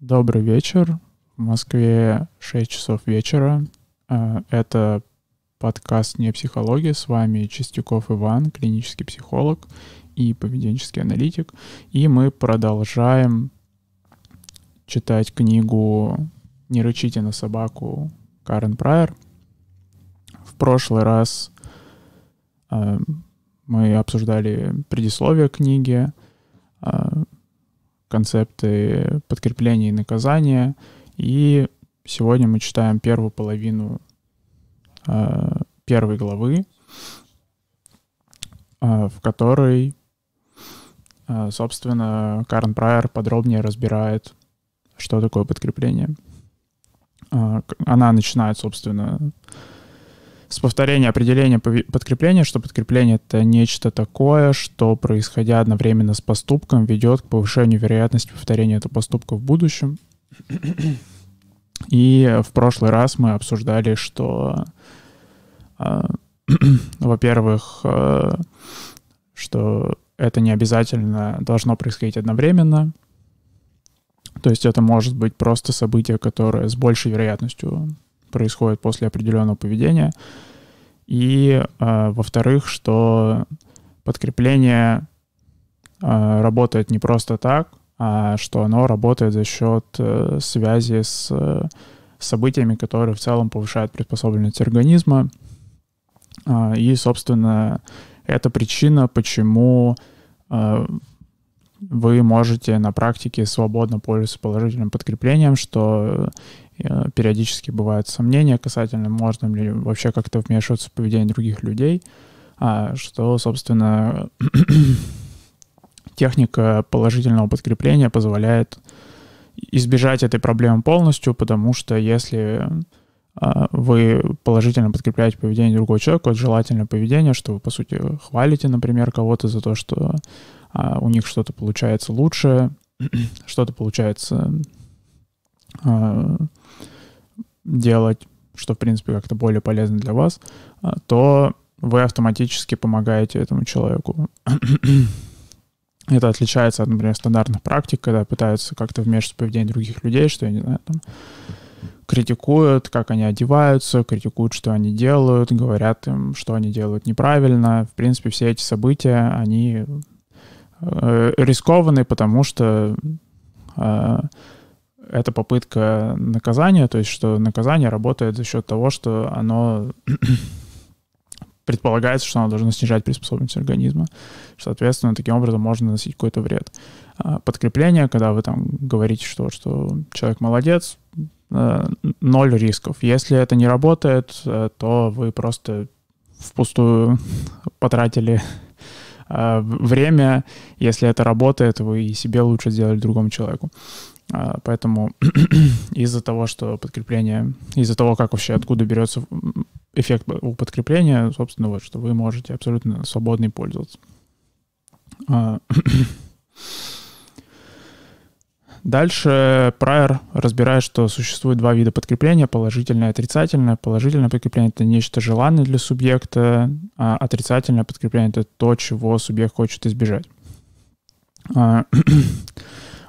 Добрый вечер. В Москве 6 часов вечера. А, это подкаст «Не психология». С вами Чистяков Иван, клинический психолог и поведенческий аналитик. И мы продолжаем читать книгу «Не рычите на собаку» Карен Прайер. В прошлый раз а, мы обсуждали предисловие книги, а, концепты подкрепления и наказания. И сегодня мы читаем первую половину э, первой главы, э, в которой, э, собственно, Карен Прайер подробнее разбирает, что такое подкрепление. Э, она начинает, собственно, с повторения определения подкрепления, что подкрепление — это нечто такое, что, происходя одновременно с поступком, ведет к повышению вероятности повторения этого поступка в будущем. И в прошлый раз мы обсуждали, что, э, во-первых, э, что это не обязательно должно происходить одновременно. То есть это может быть просто событие, которое с большей вероятностью происходит после определенного поведения. И, э, во-вторых, что подкрепление э, работает не просто так, а что оно работает за счет э, связи с э, событиями, которые в целом повышают приспособленность организма. Э, и, собственно, это причина, почему э, вы можете на практике свободно пользоваться положительным подкреплением, что периодически бывают сомнения касательно, можно ли вообще как-то вмешиваться в поведение других людей, а что, собственно, техника положительного подкрепления позволяет избежать этой проблемы полностью, потому что если а, вы положительно подкрепляете поведение другого человека, это желательное поведение, что вы, по сути, хвалите, например, кого-то за то, что а, у них что-то получается лучше, что-то получается а, делать, что, в принципе, как-то более полезно для вас, а, то вы автоматически помогаете этому человеку. Это отличается от, например, стандартных практик, когда пытаются как-то вмешиваться в поведение других людей, что, я не знаю, там, критикуют, как они одеваются, критикуют, что они делают, говорят им, что они делают неправильно. В принципе, все эти события, они э, рискованные, потому что э, это попытка наказания, то есть что наказание работает за счет того, что оно предполагается, что оно должно снижать приспособленность организма. Соответственно, таким образом можно наносить какой-то вред. А подкрепление, когда вы там говорите, что, что человек молодец, э, ноль рисков. Если это не работает, э, то вы просто впустую потратили э, время. Если это работает, вы и себе лучше сделали другому человеку. А, поэтому из-за того, что подкрепление, из-за того, как вообще откуда берется эффект у подкрепления, собственно, вот, что вы можете абсолютно свободно пользоваться. А, дальше Прайер разбирает, что существует два вида подкрепления, положительное и отрицательное. Положительное подкрепление — это нечто желанное для субъекта, а отрицательное подкрепление — это то, чего субъект хочет избежать.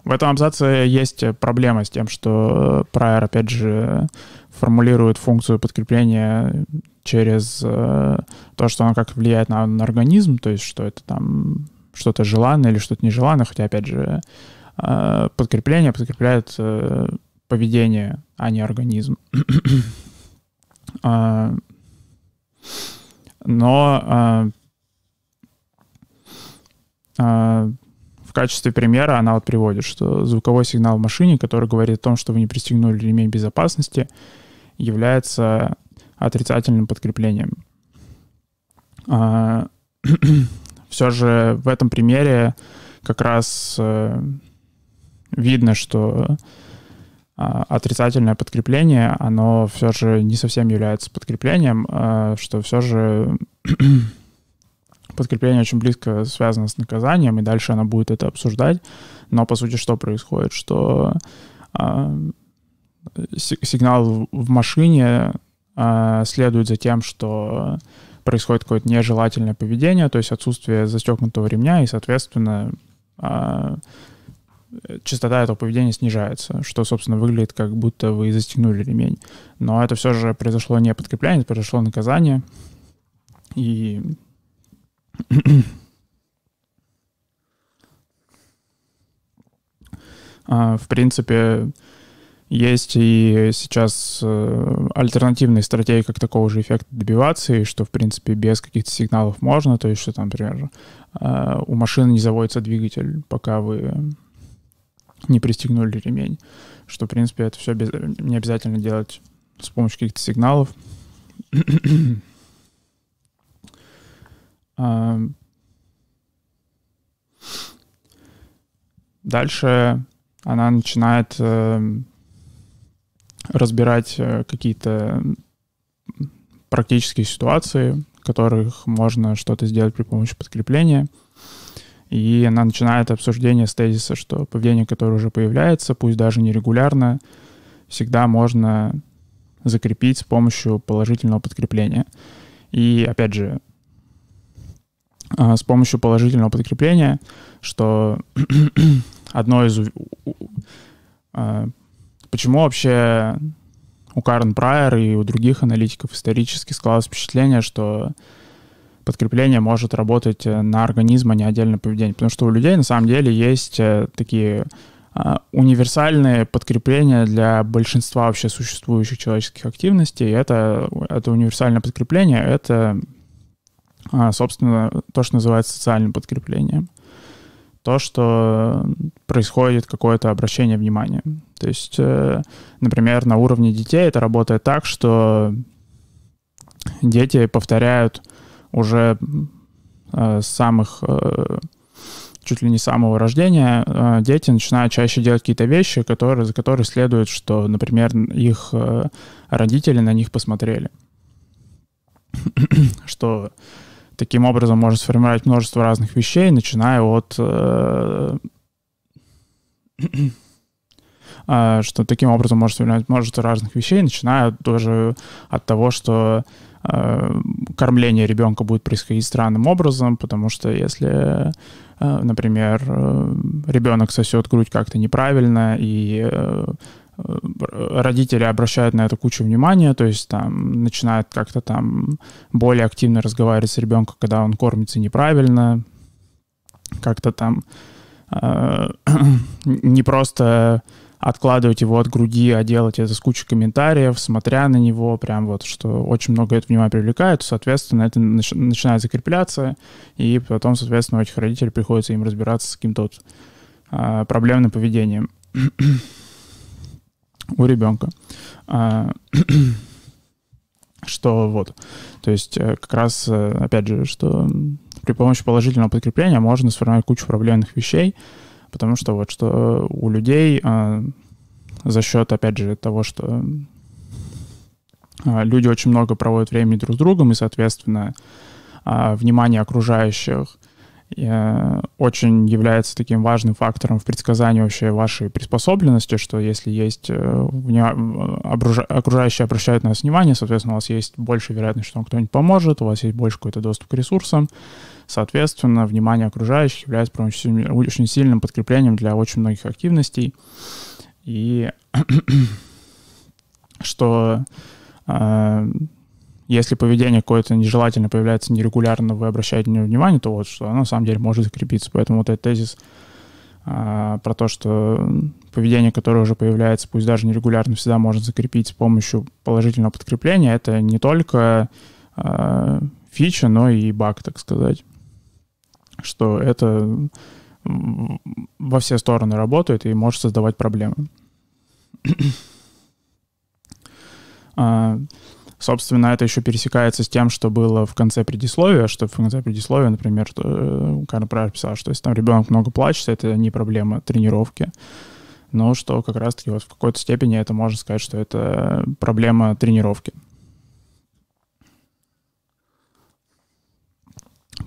В этом абзаце есть проблема с тем, что Прайер, опять же, формулирует функцию подкрепления через э, то, что оно как влияет на, на организм, то есть что это там что-то желанное или что-то нежеланное, хотя, опять же, э, подкрепление подкрепляет э, поведение, а не организм. А, но а, а, качестве примера она вот приводит, что звуковой сигнал в машине, который говорит о том, что вы не пристегнули ремень безопасности, является отрицательным подкреплением. А, все же в этом примере как раз э, видно, что а, отрицательное подкрепление, оно все же не совсем является подкреплением, а, что все же подкрепление очень близко связано с наказанием, и дальше она будет это обсуждать. Но, по сути, что происходит? Что э, сигнал в машине э, следует за тем, что происходит какое-то нежелательное поведение, то есть отсутствие застегнутого ремня, и, соответственно, э, частота этого поведения снижается, что, собственно, выглядит как будто вы застегнули ремень. Но это все же произошло не подкрепление, это произошло наказание. И а, в принципе, есть и сейчас э, альтернативные стратегии, как такого же эффекта добиваться, и что, в принципе, без каких-то сигналов можно, то есть, что там, например, э, у машины не заводится двигатель, пока вы не пристегнули ремень, что, в принципе, это все без, не обязательно делать с помощью каких-то сигналов. Дальше она начинает э, разбирать э, какие-то практические ситуации, в которых можно что-то сделать при помощи подкрепления. И она начинает обсуждение с тезиса, что поведение, которое уже появляется, пусть даже нерегулярно, всегда можно закрепить с помощью положительного подкрепления. И опять же, с помощью положительного подкрепления, что одно из а, Почему вообще у Карен Прайер и у других аналитиков исторически складывалось впечатление, что подкрепление может работать э, на организм, а не отдельно поведение? Потому что у людей на самом деле есть э, такие а, универсальные подкрепления для большинства вообще существующих человеческих активностей. Это, это универсальное подкрепление, это, а, собственно, то, что называется социальным подкреплением то, что происходит какое-то обращение внимания. То есть, э, например, на уровне детей это работает так, что дети повторяют уже э, с самых э, чуть ли не самого рождения дети начинают чаще делать какие-то вещи, которые, за которые следует, что, например, их родители на них посмотрели. что таким образом можно сформировать множество разных вещей, начиная от э, а, что таким образом можно сформировать множество разных вещей, начиная тоже от того, что э, кормление ребенка будет происходить странным образом, потому что если, э, например, ребенок сосет грудь как-то неправильно и родители обращают на это кучу внимания, то есть там начинают как-то там более активно разговаривать с ребенком, когда он кормится неправильно, как-то там э, не просто откладывать его от груди, а делать это с кучей комментариев, смотря на него, прям вот, что очень много это внимания привлекает, соответственно, это нач- начинает закрепляться, и потом, соответственно, у этих родителей приходится им разбираться с каким-то вот, э, проблемным поведением у ребенка. А, что вот, то есть э, как раз, э, опять же, что при помощи положительного подкрепления можно сформировать кучу проблемных вещей, потому что вот что у людей а, за счет, опять же, того, что а, люди очень много проводят времени друг с другом, и, соответственно, внимание окружающих Э, очень является таким важным фактором в предсказании вообще вашей приспособленности, что если есть э, окружающие обращают на вас внимание, соответственно, у вас есть больше вероятность, что вам кто-нибудь поможет, у вас есть больше какой-то доступ к ресурсам, соответственно, внимание окружающих является очень сильным подкреплением для очень многих активностей. И что э, если поведение какое-то нежелательно появляется нерегулярно, вы обращаете на него внимание, то вот что оно на самом деле может закрепиться. Поэтому вот этот тезис а, про то, что поведение, которое уже появляется, пусть даже нерегулярно, всегда можно закрепить с помощью положительного подкрепления, это не только а, фича, но и баг, так сказать. Что это во все стороны работает и может создавать проблемы. Собственно, это еще пересекается с тем, что было в конце предисловия, что в конце предисловия, например, э, Карен Прайер писал, что если там ребенок много плачет, это не проблема тренировки. Но что как раз-таки вот в какой-то степени это можно сказать, что это проблема тренировки.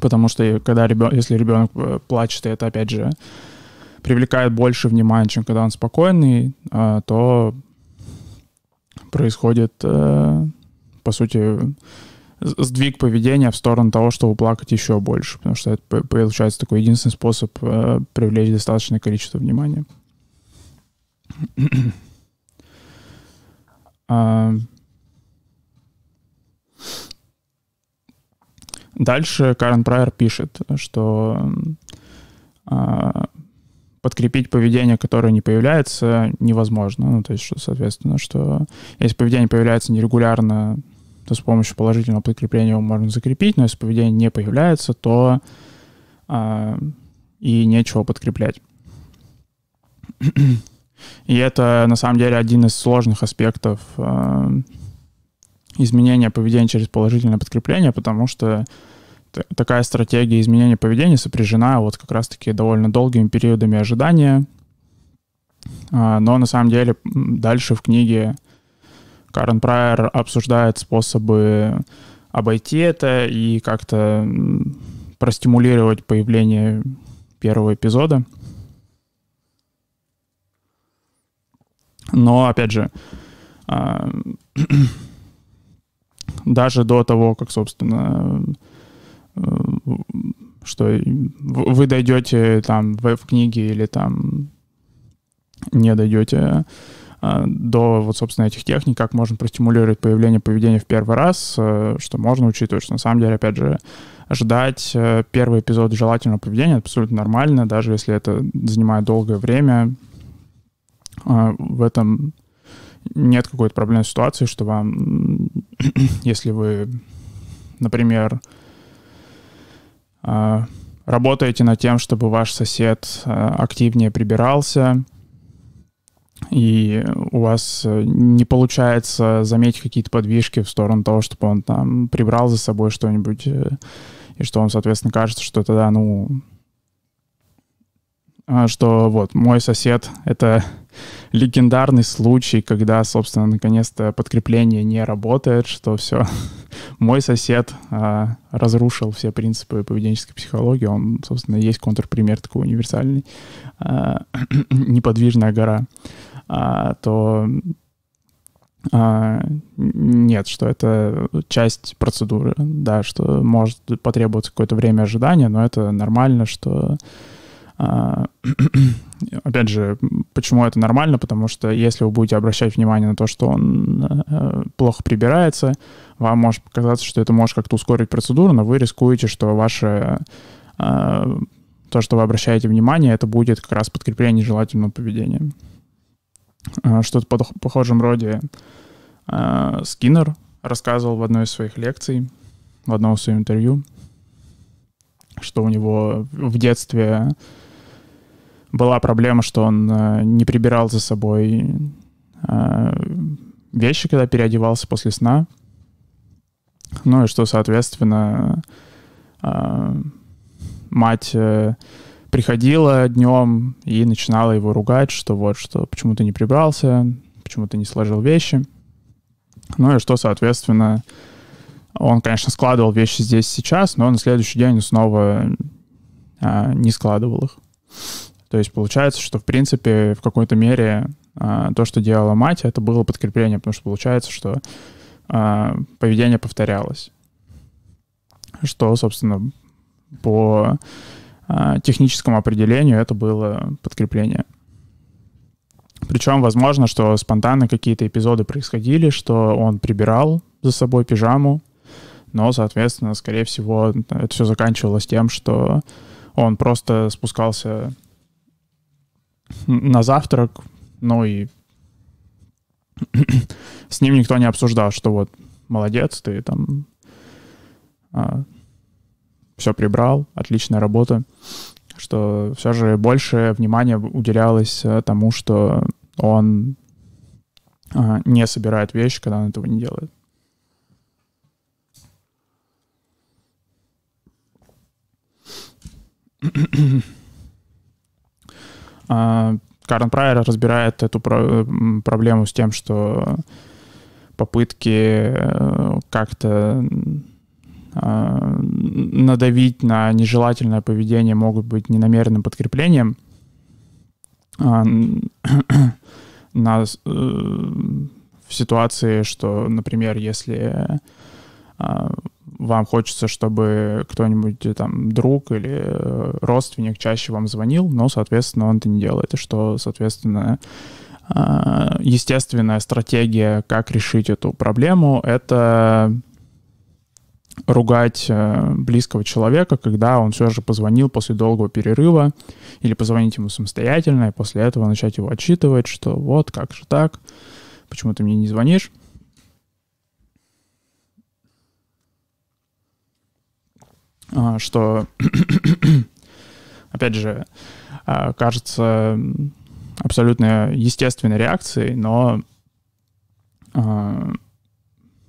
Потому что когда ребенок, если ребенок э, плачет, и это опять же привлекает больше внимания, чем когда он спокойный, э, то происходит по сути, сдвиг поведения в сторону того, чтобы плакать еще больше, потому что это получается такой единственный способ э, привлечь достаточное количество внимания. а, дальше Карен Прайер пишет, что а, подкрепить поведение, которое не появляется, невозможно. Ну, то есть, что, соответственно, что если поведение появляется нерегулярно, то с помощью положительного подкрепления его можно закрепить, но если поведение не появляется, то а, и нечего подкреплять. И это, на самом деле, один из сложных аспектов а, изменения поведения через положительное подкрепление, потому что такая стратегия изменения поведения сопряжена вот как раз-таки довольно долгими периодами ожидания. А, но на самом деле дальше в книге Карен Прайер обсуждает способы обойти это и как-то простимулировать появление первого эпизода. Но, опять же, а, даже до того, как, собственно, что вы дойдете там в, в книге или там не дойдете а, до вот, собственно, этих техник, как можно простимулировать появление поведения в первый раз, э, что можно учитывать, что на самом деле, опять же, ждать э, первый эпизод желательного поведения абсолютно нормально, даже если это занимает долгое время. А, в этом нет какой-то проблемной ситуации, что вам, если вы, например, работаете над тем, чтобы ваш сосед а, активнее прибирался, и у вас э, не получается заметить какие-то подвижки в сторону того, чтобы он там прибрал за собой что-нибудь, э, и что он, соответственно, кажется, что тогда, ну, а, что вот мой сосед — это легендарный случай, когда, собственно, наконец-то подкрепление не работает, что все, мой сосед а, разрушил все принципы поведенческой психологии, он, собственно, есть контрпример такой универсальный, а, неподвижная гора, а, то а, нет, что это часть процедуры, да, что может потребоваться какое-то время ожидания, но это нормально, что а, опять же, почему это нормально? Потому что если вы будете обращать внимание на то, что он э, плохо прибирается, вам может показаться, что это может как-то ускорить процедуру, но вы рискуете, что ваше э, то, что вы обращаете внимание, это будет как раз подкрепление желательного поведения. Э, что-то по похожем роде Скиннер рассказывал в одной из своих лекций, в одном из своих интервью, что у него в детстве была проблема, что он э, не прибирал за собой э, вещи, когда переодевался после сна. Ну и что, соответственно, э, мать приходила днем и начинала его ругать, что вот, что почему ты не прибрался, почему ты не сложил вещи. Ну и что, соответственно, он, конечно, складывал вещи здесь сейчас, но на следующий день снова не складывал их. То есть получается, что в принципе в какой-то мере а, то, что делала мать, это было подкрепление, потому что получается, что а, поведение повторялось. Что, собственно, по а, техническому определению это было подкрепление. Причем, возможно, что спонтанно какие-то эпизоды происходили, что он прибирал за собой пижаму, но, соответственно, скорее всего, это все заканчивалось тем, что он просто спускался на завтрак, ну и с ним никто не обсуждал, что вот молодец, ты там а, все прибрал, отличная работа, что все же больше внимания уделялось э, тому, что он а, не собирает вещи, когда он этого не делает. А, Карен Прайер разбирает эту проблему с тем, что попытки э, как-то а, надавить на нежелательное поведение могут быть ненамеренным подкреплением. А, на, э, в ситуации, что, например, если а, вам хочется, чтобы кто-нибудь э, там друг или э, родственник чаще вам звонил, но, соответственно, он это не делает. И что, соответственно, а, естественная стратегия, как решить эту проблему, это ругать э, близкого человека, когда он все же позвонил после долгого перерыва, или позвонить ему самостоятельно, и после этого начать его отчитывать, что вот, как же так, почему ты мне не звонишь. Что, опять же, а, кажется абсолютно естественной реакцией, но а,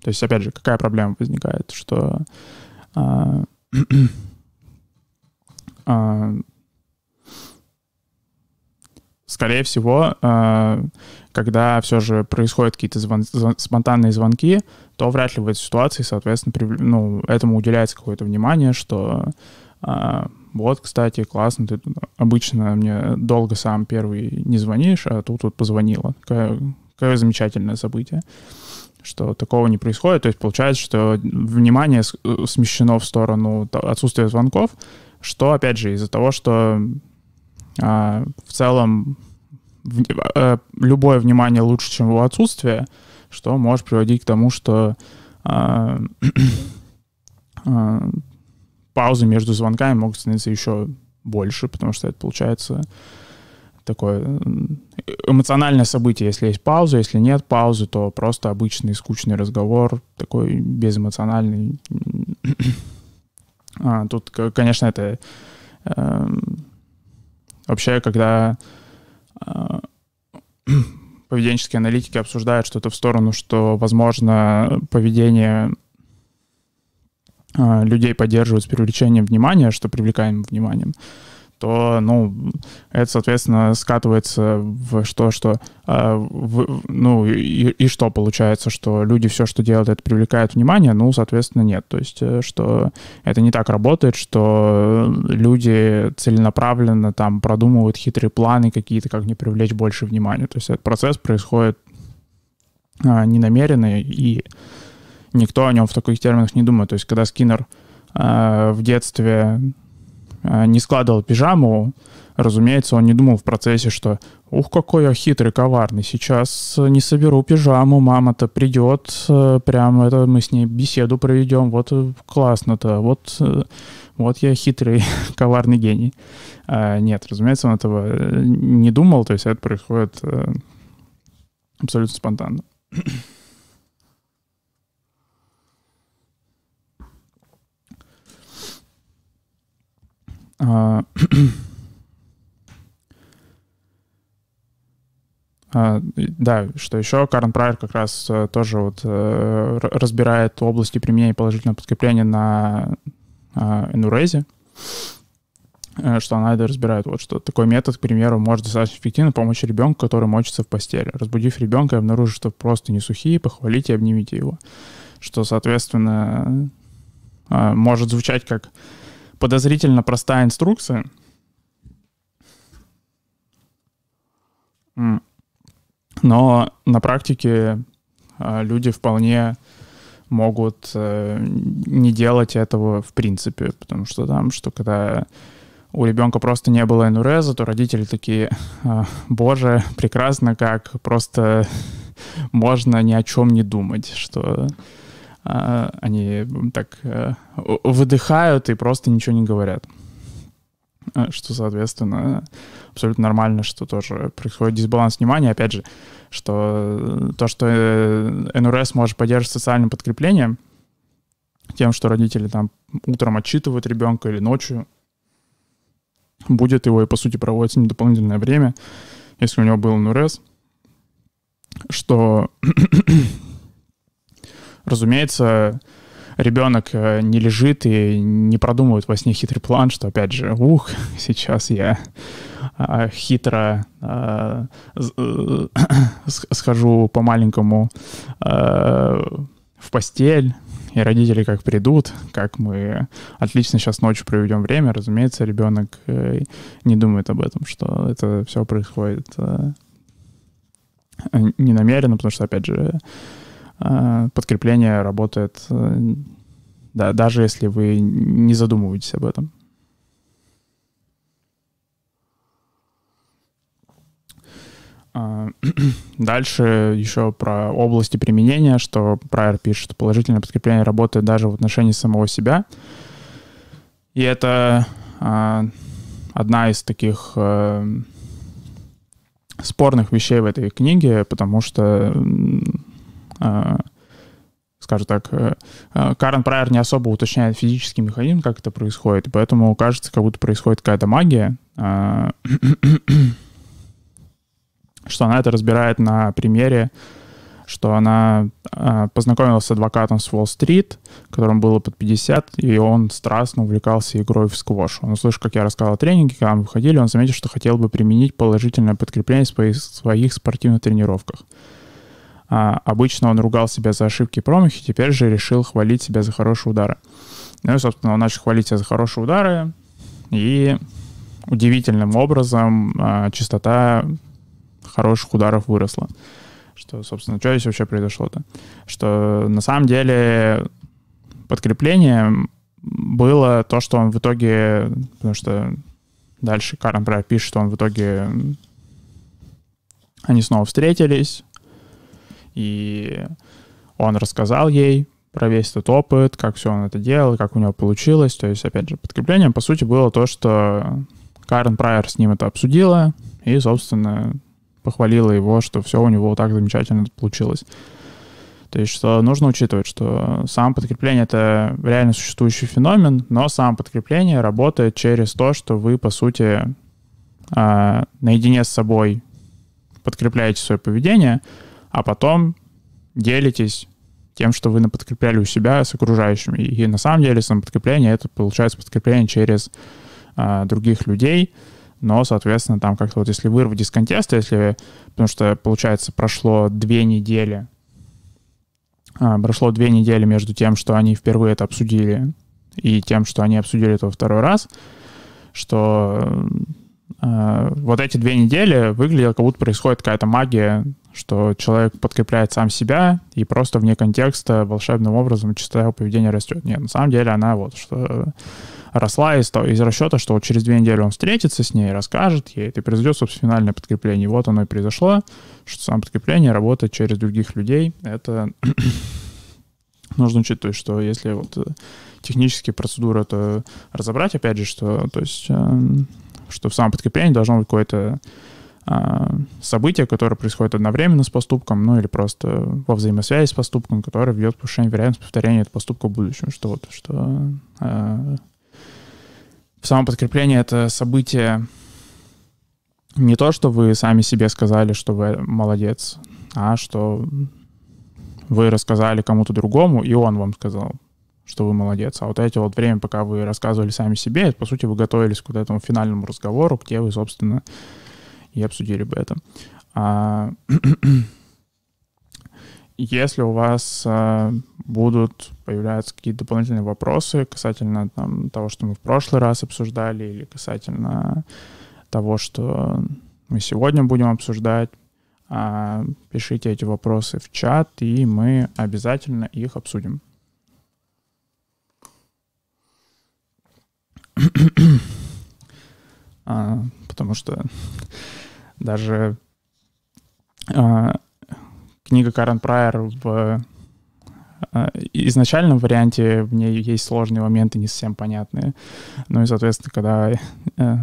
то есть, опять же, какая проблема возникает, что скорее всего, когда все же происходят какие-то звон, спонтанные звонки, то вряд ли в этой ситуации, соответственно, при, ну, этому уделяется какое-то внимание, что а, вот, кстати, классно, ты обычно мне долго сам первый не звонишь, а тут вот позвонила. Какое, какое замечательное событие, что такого не происходит. То есть получается, что внимание смещено в сторону отсутствия звонков, что, опять же, из-за того, что а, в целом любое внимание лучше, чем его отсутствие, что может приводить к тому, что э, э, паузы между звонками могут становиться еще больше, потому что это получается такое эмоциональное событие. Если есть пауза, если нет паузы, то просто обычный скучный разговор, такой безэмоциональный. а, тут, конечно, это э, вообще, когда поведенческие аналитики обсуждают что-то в сторону, что, возможно, поведение а, людей поддерживают с привлечением внимания, что привлекаем вниманием то, ну, это, соответственно, скатывается в что, что, э, в, ну, и, и что получается, что люди все, что делают, это привлекает внимание, ну, соответственно, нет. То есть, э, что это не так работает, что люди целенаправленно там продумывают хитрые планы какие-то, как не привлечь больше внимания. То есть этот процесс происходит э, ненамеренно, и никто о нем в таких терминах не думает. То есть, когда Скиннер э, в детстве не складывал пижаму, разумеется, он не думал в процессе, что «Ух, какой я хитрый, коварный, сейчас не соберу пижаму, мама-то придет, э, прям это мы с ней беседу проведем, вот э, классно-то, вот, вот я хитрый, коварный гений». Нет, разумеется, он этого не думал, то есть это происходит абсолютно спонтанно. А, а, да, что еще, Карен Прайер как раз э, тоже вот э, разбирает области применения положительного подкрепления на Энурезе, что она это разбирает. Вот что такой метод, к примеру, может достаточно эффективно помочь ребенку, который мочится в постели. Разбудив ребенка обнаружив, что просто не сухие, похвалите и обнимите его. Что, соответственно, а, может звучать как подозрительно простая инструкция. Но на практике а, люди вполне могут э, не делать этого в принципе, потому что там, что когда у ребенка просто не было энуреза, то родители такие, «А, боже, прекрасно, как просто можно ни о чем не думать, что они так э, выдыхают и просто ничего не говорят. А, что, соответственно, абсолютно нормально, что тоже происходит дисбаланс внимания. Опять же, что то, что э, НРС может поддерживать социальным подкреплением, тем, что родители там утром отчитывают ребенка или ночью, будет его и, по сути, проводить с ним дополнительное время, если у него был НРС, что разумеется, ребенок э, не лежит и не продумывает во сне хитрый план, что, опять же, ух, сейчас я а, хитро а, э, схожу по-маленькому а, в постель, и родители как придут, как мы отлично сейчас ночью проведем время, разумеется, ребенок э, не думает об этом, что это все происходит не намеренно, потому что, опять же, Э, подкрепление работает э, да, даже если вы не задумываетесь об этом. А, дальше еще про области применения, что Прайер пишет, положительное подкрепление работает даже в отношении самого себя. И это одна из таких спорных вещей в этой книге, потому что, скажем так, а, Карен Прайер не особо уточняет физический механизм, как это происходит, поэтому кажется, как будто происходит какая-то магия. Что она это разбирает на примере, что она э, познакомилась с адвокатом с Уолл-стрит, которому было под 50, и он страстно увлекался игрой в сквош. Он услышал, как я рассказал о тренинге, когда мы выходили, он заметил, что хотел бы применить положительное подкрепление в своих спортивных тренировках. А, обычно он ругал себя за ошибки и промахи, теперь же решил хвалить себя за хорошие удары. Ну и, собственно, он начал хвалить себя за хорошие удары, и удивительным образом а, частота хороших ударов выросла. Что, собственно, что здесь вообще произошло-то? Что на самом деле подкрепление было то, что он в итоге, потому что дальше Карен пишет, что он в итоге они снова встретились, и он рассказал ей про весь этот опыт, как все он это делал, как у него получилось. То есть, опять же, подкреплением, по сути, было то, что Карен Прайер с ним это обсудила, и, собственно, похвалила его, что все у него так замечательно получилось. То есть, что нужно учитывать, что сам подкрепление — это реально существующий феномен, но сам подкрепление работает через то, что вы, по сути, а, наедине с собой подкрепляете свое поведение, а потом делитесь тем, что вы подкрепляли у себя с окружающими. И на самом деле самоподкрепление — это получается подкрепление через а, других людей — но, соответственно, там как-то вот если вырвать из контекста, если, потому что, получается, прошло две недели, а, прошло две недели между тем, что они впервые это обсудили, и тем, что они обсудили это во второй раз, что э, вот эти две недели выглядело, как будто происходит какая-то магия, что человек подкрепляет сам себя, и просто вне контекста волшебным образом частота его поведения растет. Нет, на самом деле она вот, что росла из, из расчета, что вот через две недели он встретится с ней, расскажет ей, это произойдет, собственно, финальное подкрепление. Вот оно и произошло, что само подкрепление работает через других людей. Это нужно учитывать, что если вот э, технические процедуры это разобрать, опять же, что, то есть, эм, что в самом подкреплении должно быть какое-то а, событие, которое происходит одновременно с поступком, ну или просто во взаимосвязи с поступком, которое ведет к повышению вероятности повторения этого поступка в будущем. Что вот, что э, Самоподкрепление — это событие не то, что вы сами себе сказали, что вы молодец, а что вы рассказали кому-то другому, и он вам сказал, что вы молодец. А вот эти вот время, пока вы рассказывали сами себе, это, по сути, вы готовились к вот этому финальному разговору, где вы, собственно, и обсудили бы это. А, Если у вас э, будут появляться какие-то дополнительные вопросы касательно там, того, что мы в прошлый раз обсуждали, или касательно того, что мы сегодня будем обсуждать, э, пишите эти вопросы в чат, и мы обязательно их обсудим. а, потому что даже а, книга Карен Прайер в э, изначальном варианте в ней есть сложные моменты, не совсем понятные. Ну и, соответственно, когда э,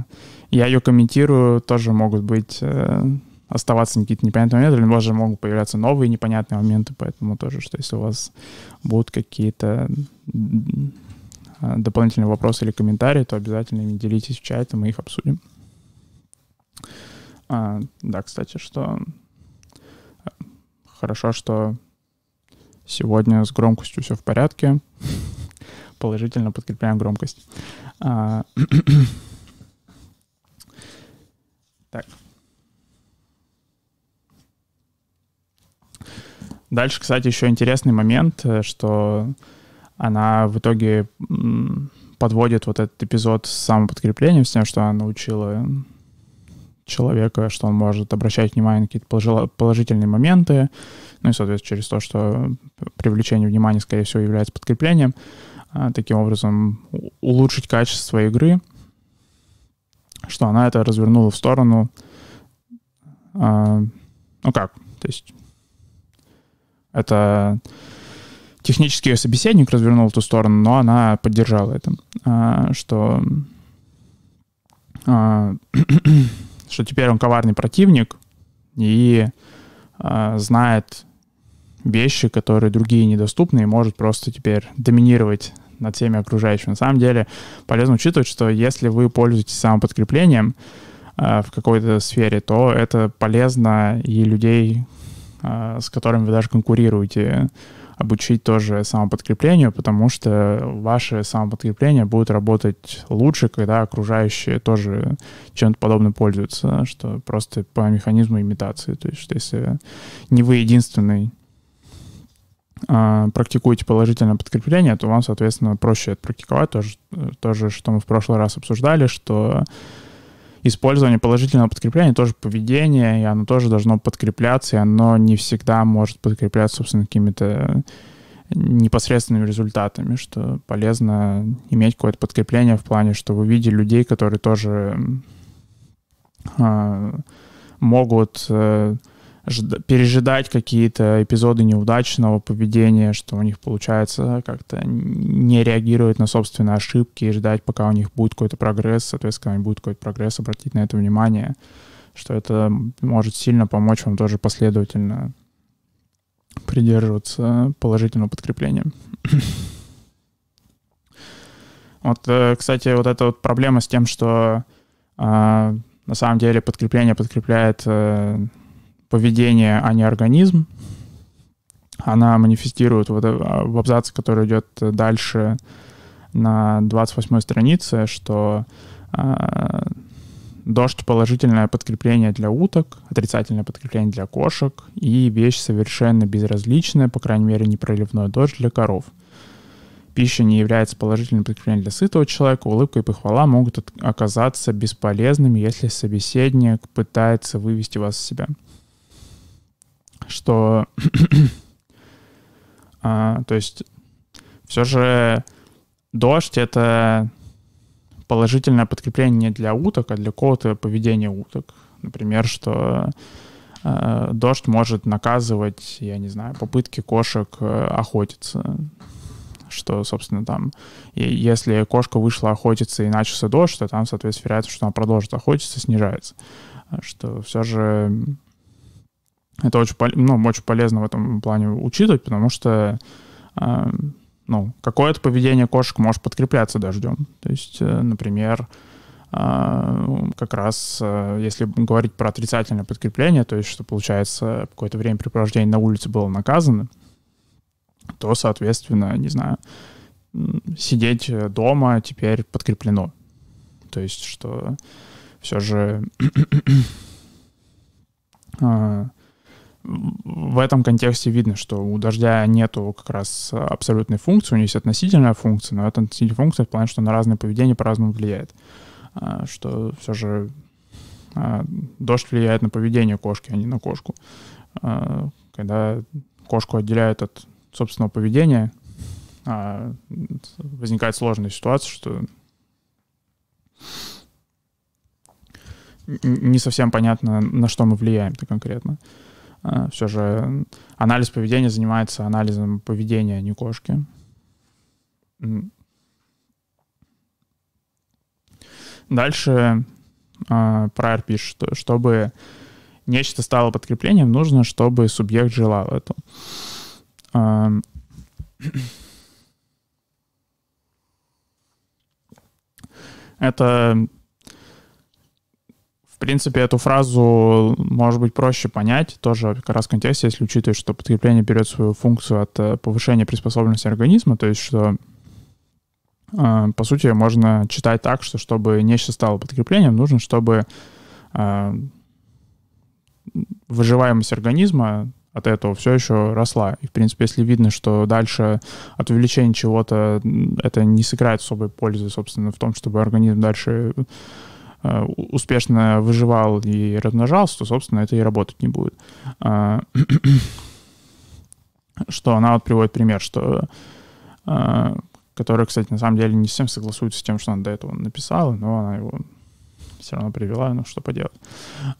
я ее комментирую, тоже могут быть э, оставаться какие-то непонятные моменты, или, может, могут появляться новые непонятные моменты, поэтому тоже, что если у вас будут какие-то дополнительные вопросы или комментарии, то обязательно ими делитесь в чате, мы их обсудим. А, да, кстати, что Хорошо, что сегодня с громкостью все в порядке. Положительно подкрепляем громкость. А, так. Дальше, кстати, еще интересный момент, э, что она в итоге подводит вот этот эпизод с самоподкреплением, с тем, что она научила человека, что он может обращать внимание на какие-то положительные моменты, ну и, соответственно, через то, что привлечение внимания, скорее всего, является подкреплением, а, таким образом улучшить качество игры, что она это развернула в сторону, а, ну как, то есть это технический собеседник развернул в ту сторону, но она поддержала это, а, что что теперь он коварный противник и знает вещи, которые другие недоступны, и может просто теперь доминировать над всеми окружающими. На самом деле полезно учитывать, что если вы пользуетесь самоподкреплением э, в какой-то сфере, то это полезно и людей, э, с которыми вы даже конкурируете, обучить тоже самоподкреплению, потому что ваши самоподкрепления будут работать лучше, когда окружающие тоже чем-то подобным пользуются, что просто по механизму имитации. То есть, что если не вы единственный а, практикуете положительное подкрепление, то вам, соответственно, проще это практиковать. Тоже, тоже, что мы в прошлый раз обсуждали, что использование положительного подкрепления тоже поведение, и оно тоже должно подкрепляться, и оно не всегда может подкрепляться, собственно, какими-то непосредственными результатами, что полезно иметь какое-то подкрепление в плане, что вы видите людей, которые тоже э, могут э, пережидать какие-то эпизоды неудачного поведения, что у них получается как-то не реагировать на собственные ошибки и ждать, пока у них будет какой-то прогресс, соответственно, когда будет какой-то прогресс, обратить на это внимание, что это может сильно помочь вам тоже последовательно придерживаться положительного подкрепления. Вот, э, кстати, вот эта вот проблема с тем, что а, на самом деле подкрепление подкрепляет э, поведение, а не организм. Она манифестирует вот в абзаце, который идет дальше на 28 странице, что э, дождь — положительное подкрепление для уток, отрицательное подкрепление для кошек и вещь совершенно безразличная, по крайней мере, непроливной дождь для коров. Пища не является положительным подкреплением для сытого человека, улыбка и похвала могут оказаться бесполезными, если собеседник пытается вывести вас из себя что, а, то есть, все же дождь — это положительное подкрепление не для уток, а для какого-то поведения уток. Например, что э, дождь может наказывать, я не знаю, попытки кошек э, охотиться. Что, собственно, там, и если кошка вышла охотиться и начался дождь, то там, соответственно, вероятность, что она продолжит охотиться, снижается. Что все же это очень, ну, очень полезно в этом плане учитывать, потому что э, ну, какое-то поведение кошек может подкрепляться дождем. То есть, э, например, э, как раз э, если говорить про отрицательное подкрепление, то есть что получается какое-то времяпрепровождение на улице было наказано, то, соответственно, не знаю, сидеть дома теперь подкреплено. То есть что все же в этом контексте видно, что у дождя нету как раз абсолютной функции, у него есть относительная функция, но эта относительная функция в плане, что на разное поведение по-разному влияет. А, что все же а, дождь влияет на поведение кошки, а не на кошку. А, когда кошку отделяют от собственного поведения, возникает сложная ситуация, что не совсем понятно, на что мы влияем-то конкретно. А, Все же анализ поведения занимается анализом поведения, а не кошки. Дальше э, Прайер пишет, что чтобы нечто стало подкреплением, нужно, чтобы субъект желал этого. Это в принципе, эту фразу может быть проще понять, тоже как раз в контексте, если учитывать, что подкрепление берет свою функцию от э, повышения приспособленности организма, то есть что э, по сути, можно читать так, что чтобы нечто стало подкреплением, нужно, чтобы э, выживаемость организма от этого все еще росла. И, в принципе, если видно, что дальше от увеличения чего-то это не сыграет особой пользы, собственно, в том, чтобы организм дальше успешно выживал и размножался, то, собственно, это и работать не будет. А, что она вот приводит пример, что э, которая, кстати, на самом деле не совсем согласуется с тем, что она до этого написала, но она его все равно привела, ну что поделать.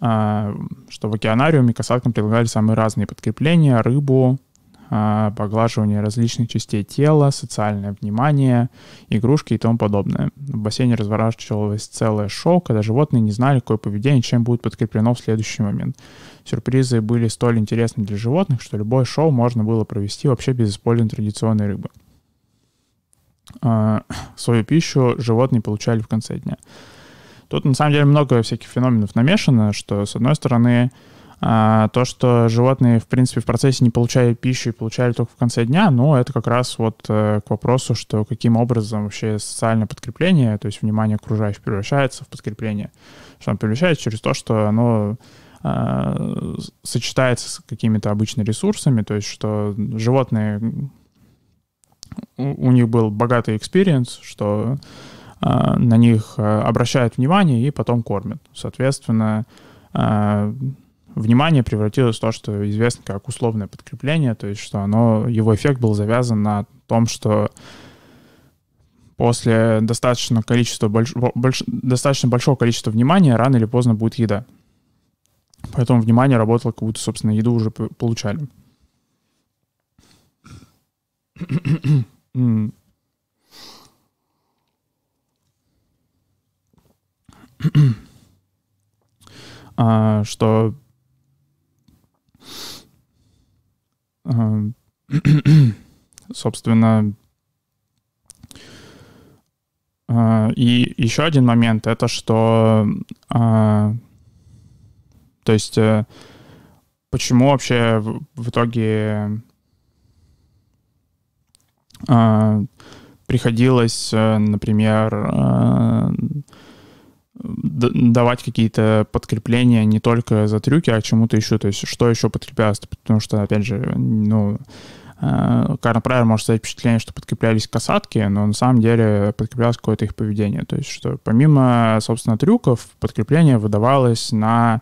А, что в океанариуме касаткам предлагали самые разные подкрепления, рыбу, а, поглаживание различных частей тела, социальное внимание, игрушки и тому подобное. В бассейне разворачивалось целое шоу, когда животные не знали, какое поведение чем будет подкреплено в следующий момент. Сюрпризы были столь интересны для животных, что любое шоу можно было провести вообще без использования традиционной рыбы. А, свою пищу животные получали в конце дня. Тут на самом деле много всяких феноменов намешано, что с одной стороны а, то, что животные, в принципе, в процессе не получали пищу и получали только в конце дня, ну, это как раз вот э, к вопросу, что каким образом вообще социальное подкрепление, то есть внимание окружающих превращается в подкрепление. Что оно превращается через то, что оно э, сочетается с какими-то обычными ресурсами, то есть что животные, у, них был богатый experience, что э, на них э, обращают внимание и потом кормят. Соответственно, внимание превратилось в то, что известно как условное подкрепление, то есть что оно, его эффект был завязан на том, что после достаточно, количества больш, больш, достаточно большого количества внимания рано или поздно будет еда. Поэтому внимание работало, как будто, собственно, еду уже получали. а, что собственно, а, и еще один момент это что, а, то есть, э, почему вообще в итоге приходилось, э, например, давать какие-то подкрепления не только за трюки, а чему-то еще. То есть что еще подкреплялось? Потому что, опять же, ну, э, Карл Прайер может создать впечатление, что подкреплялись касатки, но на самом деле подкреплялось какое-то их поведение. То есть что помимо, собственно, трюков, подкрепление выдавалось на,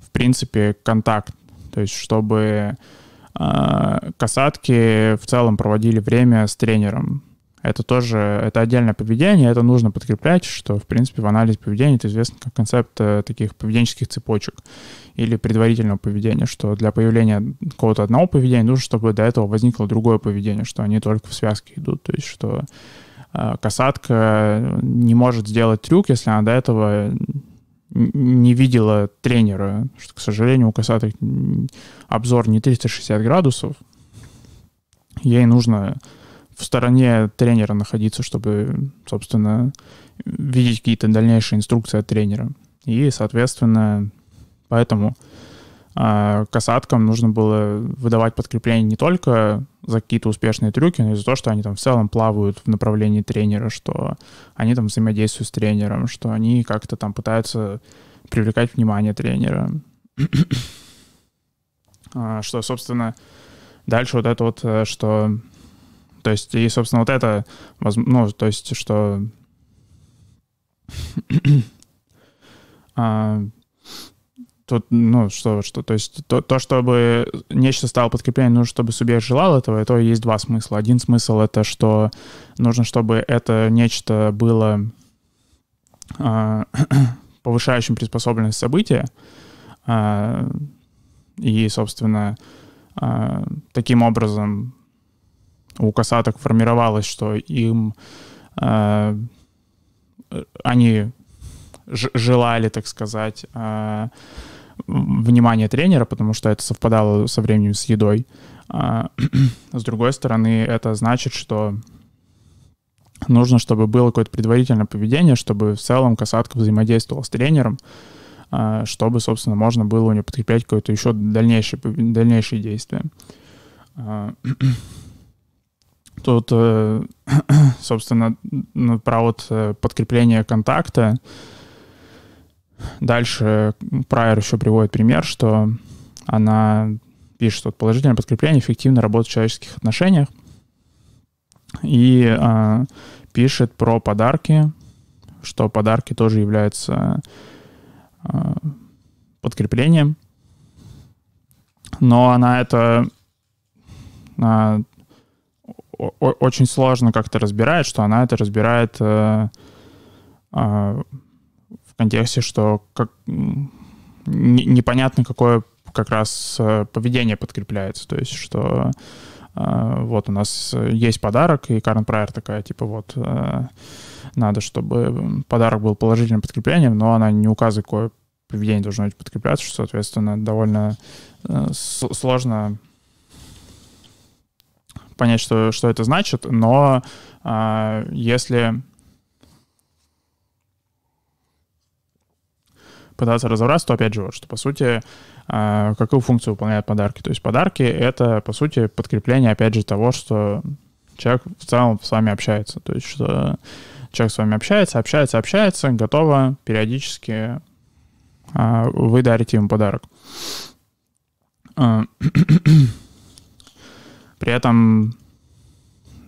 в принципе, контакт. То есть чтобы э, касатки в целом проводили время с тренером это тоже, это отдельное поведение, это нужно подкреплять, что, в принципе, в анализе поведения это известно как концепт э, таких поведенческих цепочек или предварительного поведения, что для появления какого-то одного поведения нужно, чтобы до этого возникло другое поведение, что они только в связке идут, то есть что э, касатка не может сделать трюк, если она до этого не видела тренера, что, к сожалению, у касаток обзор не 360 градусов, ей нужно в стороне тренера находиться, чтобы, собственно, видеть какие-то дальнейшие инструкции от тренера. И, соответственно, поэтому э, касаткам нужно было выдавать подкрепление не только за какие-то успешные трюки, но и за то, что они там в целом плавают в направлении тренера, что они там взаимодействуют с тренером, что они как-то там пытаются привлекать внимание тренера. а, что, собственно, дальше вот это вот, э, что то есть, и, собственно, вот это, ну, то есть, что... а, тут, ну, что, что, то есть, то, то, чтобы нечто стало подкреплением, нужно, чтобы субъект желал этого, это есть два смысла. Один смысл — это, что нужно, чтобы это нечто было а, повышающим приспособленность события, а, и, собственно, а, таким образом у касаток формировалось, что им э, они желали, так сказать, э, внимания тренера, потому что это совпадало со временем с едой. А, с другой стороны, это значит, что нужно, чтобы было какое-то предварительное поведение, чтобы в целом касатка взаимодействовала с тренером, а, чтобы, собственно, можно было у нее подкреплять какое-то еще дальнейшее, дальнейшие действия. А, Тут, э, собственно, ну, про вот э, подкрепление контакта. Дальше Прайер еще приводит пример, что она пишет, что положительное подкрепление эффективно работает в человеческих отношениях. И э, пишет про подарки, что подарки тоже являются э, подкреплением. Но она это очень сложно как-то разбирает, что она это разбирает э, э, в контексте, что как, непонятно, какое как раз э, поведение подкрепляется. То есть, что э, вот у нас есть подарок, и Карен Прайер такая, типа, вот, э, надо, чтобы подарок был положительным подкреплением, но она не указывает, какое поведение должно быть подкрепляться, что, соответственно, довольно сложно понять, что, что это значит, но если пытаться разобраться, то опять же, вот, что по сути, э, какую функцию выполняют подарки. То есть подарки — это, по сути, подкрепление, опять же, того, что человек в целом с вами общается. То есть что человек с вами общается, общается, общается, готово периодически э, вы дарите ему подарок. При этом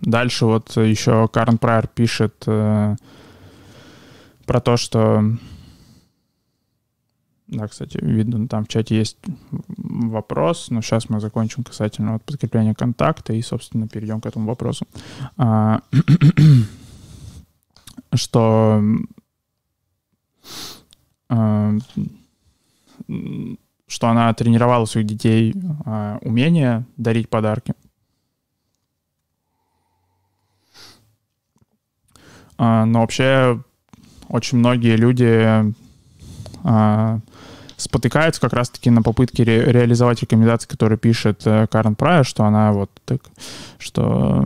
дальше вот еще Карн Прайер пишет э, про то, что да, кстати, видно, там в чате есть вопрос, но сейчас мы закончим касательно вот подкрепления контакта и, собственно, перейдем к этому вопросу. А, что а, что она тренировала своих детей а, умение дарить подарки. Но вообще очень многие люди а, спотыкаются как раз-таки на попытке ре- реализовать рекомендации, которые пишет э, Карен Прайер, что она вот так, что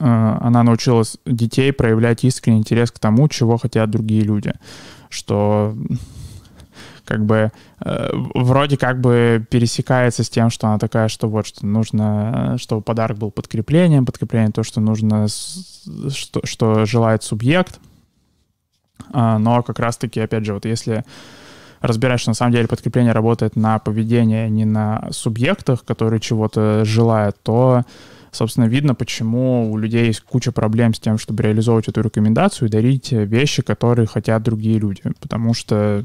э, она научилась детей проявлять искренний интерес к тому, чего хотят другие люди, что как бы э, вроде как бы пересекается с тем, что она такая, что вот что нужно, чтобы подарок был подкреплением, подкрепление то, что нужно, что, что желает субъект, а, но как раз-таки, опять же, вот если разбираешь, что на самом деле подкрепление работает на поведение, а не на субъектах, которые чего-то желают, то, собственно, видно, почему у людей есть куча проблем с тем, чтобы реализовывать эту рекомендацию и дарить вещи, которые хотят другие люди. Потому что,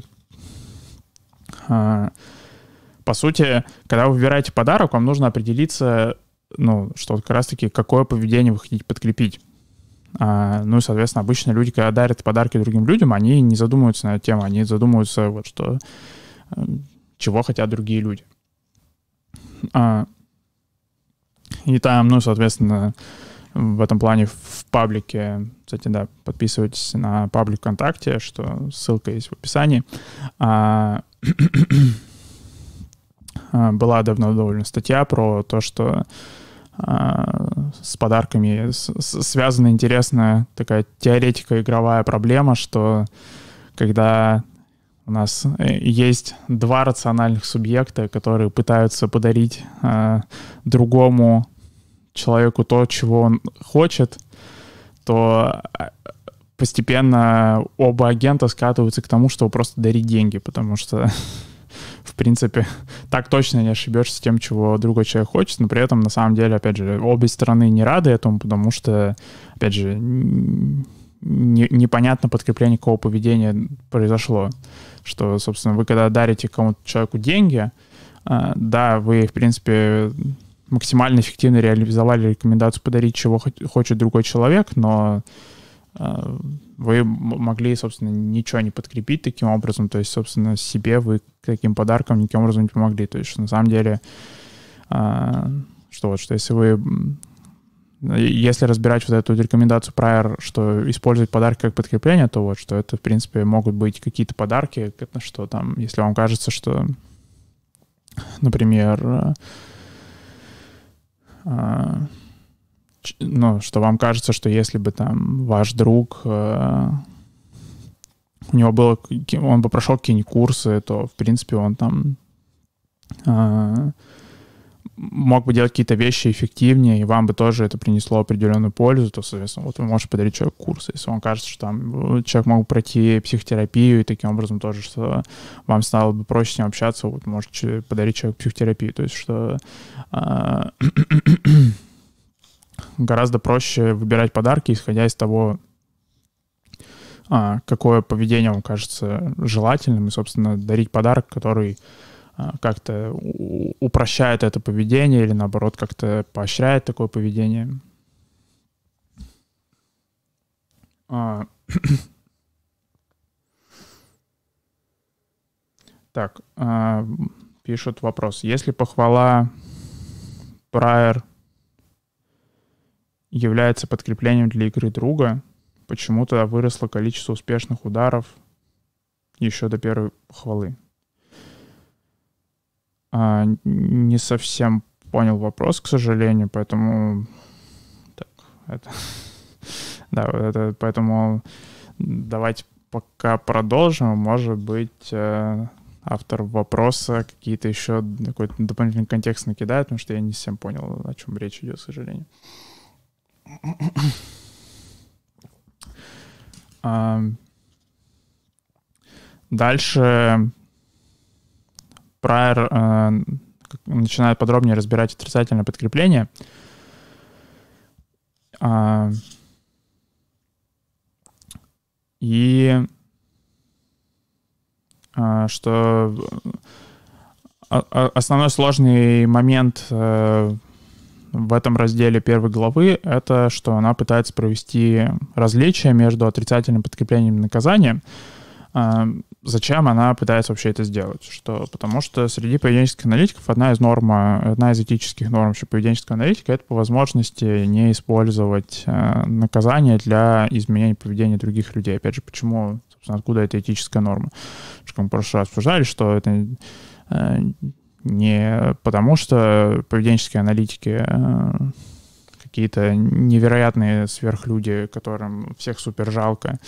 по сути, когда вы выбираете подарок, вам нужно определиться, ну, что как раз-таки какое поведение вы хотите подкрепить. А, ну и, соответственно, обычно люди, когда дарят подарки другим людям, они не задумываются на эту тему, они задумываются, вот что, эм, чего хотят другие люди. А, и там, ну, соответственно, в этом плане в паблике, кстати, да, подписывайтесь на паблик ВКонтакте, что ссылка есть в описании. А, была давно довольно статья про то, что а, с подарками связана интересная такая теоретика игровая проблема, что когда у нас э, есть два рациональных субъекта, которые пытаются подарить э, другому человеку то, чего он хочет, то а, постепенно оба агента скатываются к тому, чтобы просто дарить деньги, потому что в принципе, так точно не ошибешься с тем, чего другой человек хочет, но при этом, на самом деле, опять же, обе стороны не рады этому, потому что, опять же, не, непонятно подкрепление какого поведения произошло. Что, собственно, вы когда дарите кому-то человеку деньги, а, да, вы, в принципе, максимально эффективно реализовали рекомендацию подарить, чего хочет другой человек, но а, вы могли, собственно, ничего не подкрепить таким образом, то есть, собственно, себе вы таким подарком никаким образом не помогли. То есть, на самом деле, а, что вот, что если вы если разбирать вот эту рекомендацию Prior, что использовать подарки как подкрепление, то вот, что это, в принципе, могут быть какие-то подарки, что там, если вам кажется, что, например, ну, что вам кажется, что если бы там ваш друг, э, у него было, он бы прошел какие-нибудь курсы, то, в принципе, он там э, мог бы делать какие-то вещи эффективнее, и вам бы тоже это принесло определенную пользу, то, соответственно, вот вы можете подарить человеку курс. Если вам кажется, что там э, человек мог пройти психотерапию, и таким образом тоже, что вам стало бы проще с ним общаться, вот можете подарить человеку психотерапию. То есть, что э, гораздо проще выбирать подарки, исходя из того, а, какое поведение вам кажется желательным, и, собственно, дарить подарок, который как-то упрощает это поведение или наоборот как-то поощряет такое поведение. А, так, а, пишут вопрос. Если похвала Прайер является подкреплением для игры друга, почему тогда выросло количество успешных ударов еще до первой похвалы? А, не совсем понял вопрос, к сожалению, поэтому так, это да, это, поэтому давайте пока продолжим. Может быть, э, автор вопроса какие-то еще какой-то дополнительный контекст накидает, потому что я не совсем понял, о чем речь идет, к сожалению. Дальше Прайер э, начинает подробнее разбирать отрицательное подкрепление. И а, что а, а, основной сложный момент э, в этом разделе первой главы — это что она пытается провести различие между отрицательным подкреплением и наказанием, Зачем она пытается вообще это сделать? Что, потому что среди поведенческих аналитиков одна из норм, одна из этических норм вообще поведенческого аналитика — это по возможности не использовать э, наказание для изменения поведения других людей. Опять же, почему, собственно, откуда эта этическая норма? Как мы в прошлый раз обсуждали, что это э, не потому, что поведенческие аналитики э, какие-то невероятные сверхлюди, которым всех супер жалко,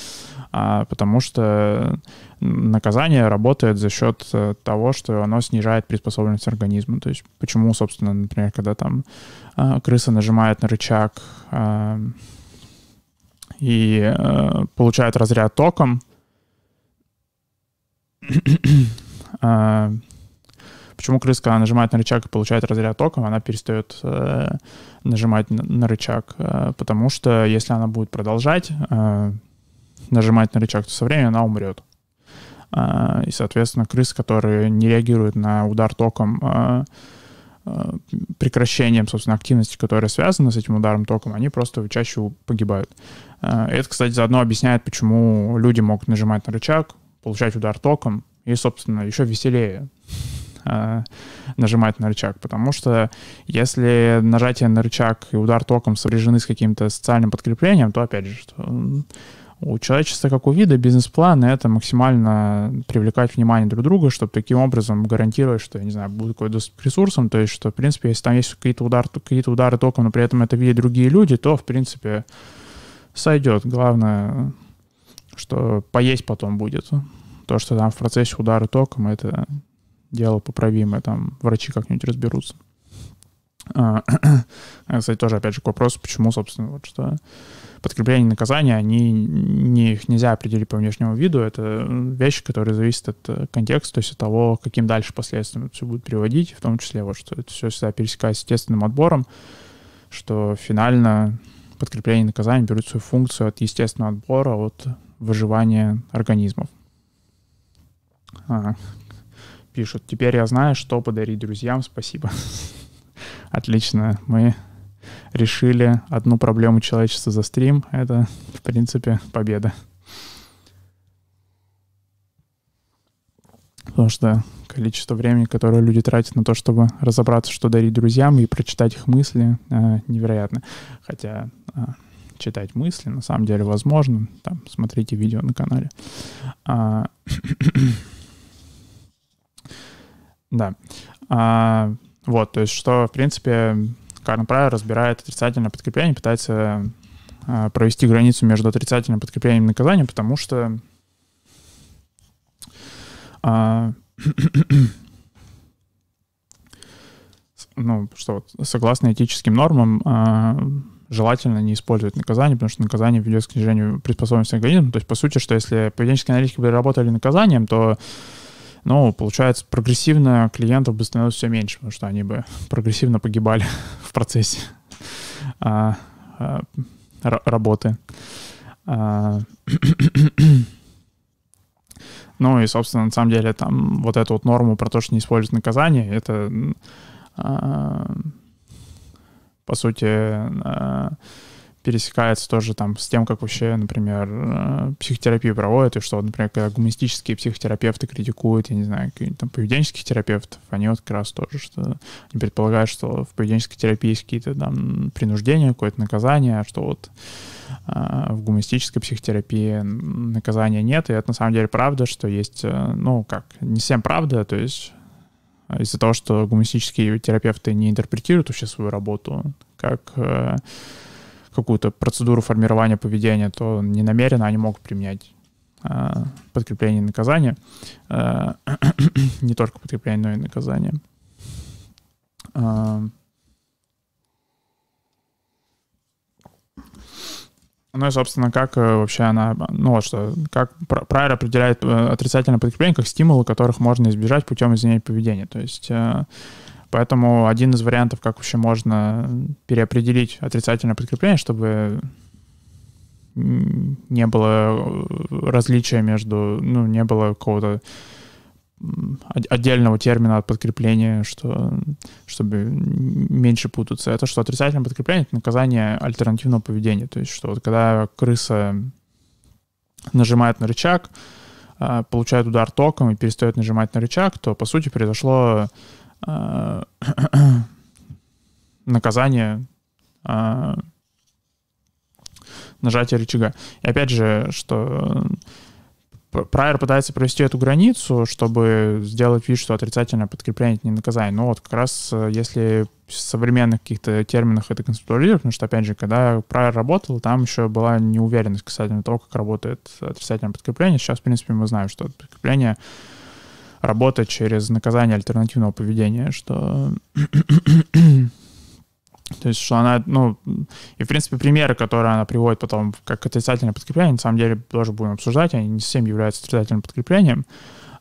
а потому что наказание работает за счет э, того, что оно снижает приспособленность организма. То есть почему, собственно, например, когда там а, крыса нажимает на рычаг а, и а, получает разряд током, Почему крыска, нажимает на рычаг и получает разряд током, она перестает э, нажимать на, на рычаг? Э, потому что если она будет продолжать э, нажимать на рычаг, то со временем она умрет. Э, и, соответственно, крысы, которые не реагируют на удар током, э, э, прекращением, собственно, активности, которая связана с этим ударом током, они просто чаще погибают. Э, это, кстати, заодно объясняет, почему люди могут нажимать на рычаг, получать удар током, и, собственно, еще веселее нажимать на рычаг, потому что если нажатие на рычаг и удар током сопряжены с каким-то социальным подкреплением, то, опять же, что у человечества как у вида бизнес-план — это максимально привлекать внимание друг друга, чтобы таким образом гарантировать, что, я не знаю, будет какой-то доступ к ресурсам, то есть, что, в принципе, если там есть какие-то удары, какие-то удары током, но при этом это видят другие люди, то, в принципе, сойдет. Главное, что поесть потом будет. То, что там в процессе удара током, это дело поправимое, там врачи как-нибудь разберутся. А, кстати, тоже, опять же, к вопросу, почему, собственно, вот что подкрепление наказания, они, не, их нельзя определить по внешнему виду, это вещи, которые зависят от э, контекста, то есть от того, каким дальше последствиям это все будет приводить, в том числе вот, что это все всегда пересекается естественным отбором, что финально подкрепление наказания берут свою функцию от естественного отбора, от выживания организмов. А, пишут. Теперь я знаю, что подарить друзьям. Спасибо. Отлично. Мы решили одну проблему человечества за стрим. Это, в принципе, победа. Потому что количество времени, которое люди тратят на то, чтобы разобраться, что дарить друзьям и прочитать их мысли, э, невероятно. Хотя э, читать мысли на самом деле возможно. Там смотрите видео на канале. А, Да. А, вот, то есть, что, в принципе, Карн Прайер разбирает отрицательное подкрепление, пытается а, провести границу между отрицательным подкреплением и наказанием, потому что а, ну, что вот, согласно этическим нормам, а, желательно не использовать наказание, потому что наказание ведет к снижению приспособленности организма. То есть, по сути, что если поведенческие аналитики бы работали наказанием, то ну, получается, прогрессивно клиентов бы становилось все меньше, потому что они бы прогрессивно погибали в процессе а, а, работы. А, Ну и, собственно, на самом деле там вот эту вот норму про то, что не используют наказание, это а, по сути а, пересекается тоже там с тем, как вообще, например, э, психотерапию проводят, и что, например, когда гуманистические психотерапевты критикуют, я не знаю, там поведенческих терапевтов, они вот как раз тоже, что они предполагают, что в поведенческой терапии есть какие-то там принуждения, какое-то наказание, а что вот э, в гуманистической психотерапии наказания нет, и это на самом деле правда, что есть, э, ну, как, не всем правда, то есть из-за того, что гуманистические терапевты не интерпретируют вообще свою работу как какую-то процедуру формирования поведения, то не намеренно они могут применять э, подкрепление и наказание. Э, не только подкрепление, но и наказание. Э, ну и, собственно, как э, вообще она, ну вот что, как Прайер определяет э, отрицательное подкрепление как стимулы, которых можно избежать путем изменения поведения. То есть э, Поэтому один из вариантов, как вообще можно переопределить отрицательное подкрепление, чтобы не было различия между, ну, не было какого-то отдельного термина от подкрепления, что, чтобы меньше путаться. Это что отрицательное подкрепление — это наказание альтернативного поведения. То есть что вот когда крыса нажимает на рычаг, а, получает удар током и перестает нажимать на рычаг, то, по сути, произошло Э, наказание э, нажатия рычага. И опять же, что Прайер пытается провести эту границу, чтобы сделать вид, что отрицательное подкрепление — это не наказание. Но вот как раз э, если в современных каких-то терминах это концептуализировать, потому что, опять же, когда Прайер работал, там еще была неуверенность касательно того, как работает отрицательное подкрепление. Сейчас, в принципе, мы знаем, что подкрепление — работать через наказание альтернативного поведения, что... То есть, что она, ну, и, в принципе, примеры, которые она приводит потом как отрицательное подкрепление, на самом деле тоже будем обсуждать, они не совсем являются отрицательным подкреплением.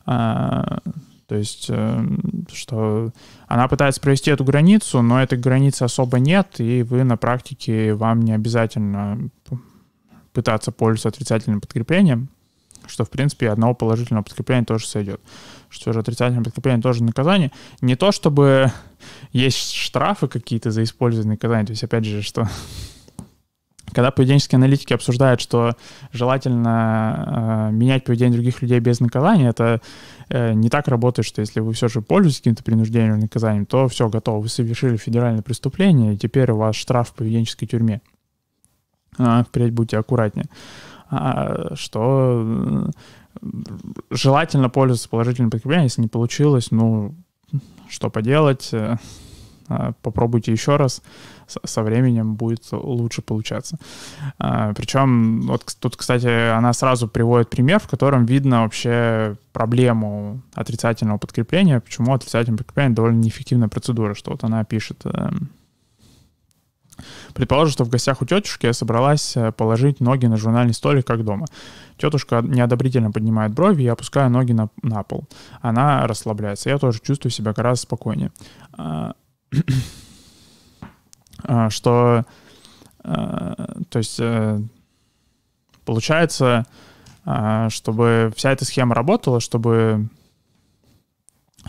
А, то есть, э, что она пытается провести эту границу, но этой границы особо нет, и вы на практике, вам не обязательно пытаться пользоваться отрицательным подкреплением, что, в принципе, одного положительного подкрепления тоже сойдет что же отрицательное подкрепление тоже наказание. Не то, чтобы есть штрафы какие-то за использование наказания, то есть, опять же, что когда поведенческие аналитики обсуждают, что желательно э, менять поведение других людей без наказания, это э, не так работает, что если вы все же пользуетесь каким-то принуждением наказанием, то все, готово, вы совершили федеральное преступление, и теперь у вас штраф в поведенческой тюрьме. А, впредь будьте аккуратнее. А, что желательно пользоваться положительным подкреплением. Если не получилось, ну, что поделать, э, а, попробуйте еще раз, со временем будет лучше получаться. А, Причем, вот тут, кстати, она сразу приводит пример, в котором видно вообще проблему отрицательного подкрепления, почему отрицательное подкрепление довольно неэффективная процедура, что вот она пишет эм, Предположим, что в гостях у тетушки я собралась э, положить ноги на журнальный столик, как дома. Тетушка неодобрительно поднимает брови, я опускаю ноги на, на пол. Она расслабляется. Я тоже чувствую себя гораздо спокойнее. А, а, что, а, то есть, э, получается, чтобы вся эта схема работала, чтобы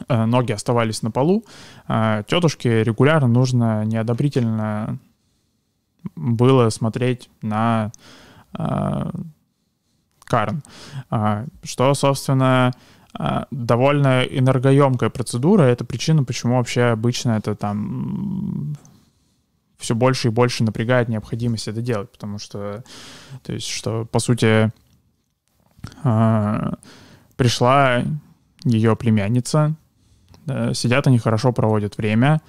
э, ноги оставались на полу, тетушке регулярно нужно неодобрительно было смотреть на э, Карн, э, что, собственно, э, довольно энергоемкая процедура. Это причина, почему вообще обычно это там все больше и больше напрягает необходимость это делать, потому что, то есть, что, по сути, э, пришла ее племянница, да, сидят они хорошо проводят время,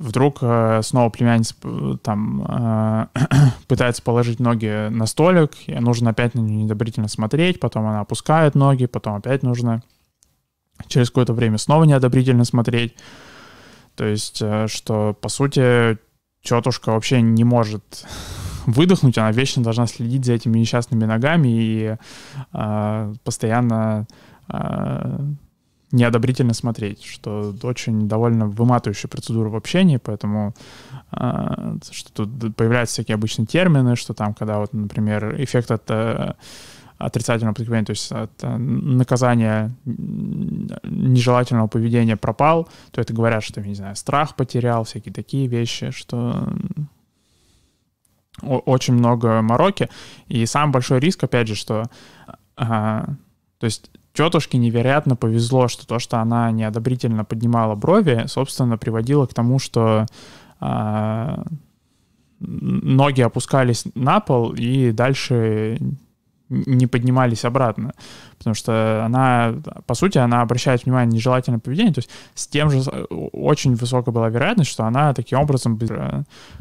вдруг э, снова племянница э, там э, пытается положить ноги на столик, и нужно опять на нее недобрительно смотреть, потом она опускает ноги, потом опять нужно через какое-то время снова неодобрительно смотреть. То есть, что, по сути, тетушка вообще не может выдохнуть, она вечно должна следить за этими несчастными ногами и э, постоянно неодобрительно смотреть, что очень довольно выматывающая процедура в общении, поэтому э, что тут появляются всякие обычные термины, что там, когда вот, например, эффект от э, отрицательного подкрепления, то есть от э, наказания нежелательного поведения пропал, то это говорят, что, не знаю, страх потерял, всякие такие вещи, что очень много мороки. И самый большой риск, опять же, что... А, то есть тетушке невероятно повезло, что то, что она неодобрительно поднимала брови, собственно, приводило к тому, что а, ноги опускались на пол и дальше не поднимались обратно. Потому что она, по сути, она обращает внимание на нежелательное поведение. То есть с тем же очень высокая была вероятность, что она таким образом,